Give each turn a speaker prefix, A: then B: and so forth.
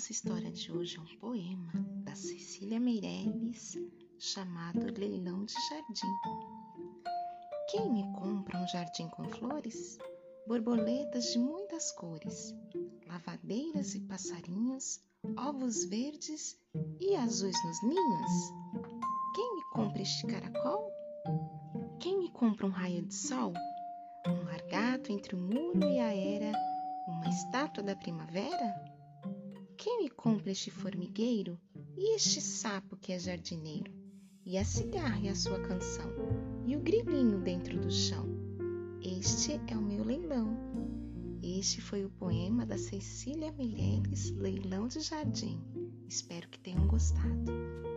A: nossa história de hoje é um poema da Cecília Meirelles chamado Leilão de Jardim. Quem me compra um jardim com flores? Borboletas de muitas cores, lavadeiras e passarinhos, ovos verdes e azuis nos ninhos? Quem me compra este caracol? Quem me compra um raio de sol? Um largato entre o muro e a era? Uma estátua da primavera? Me compra este formigueiro e este sapo que é jardineiro? E a cigarra e a sua canção, e o grilinho dentro do chão? Este é o meu leilão. Este foi o poema da Cecília Meirelles, Leilão de Jardim. Espero que tenham gostado.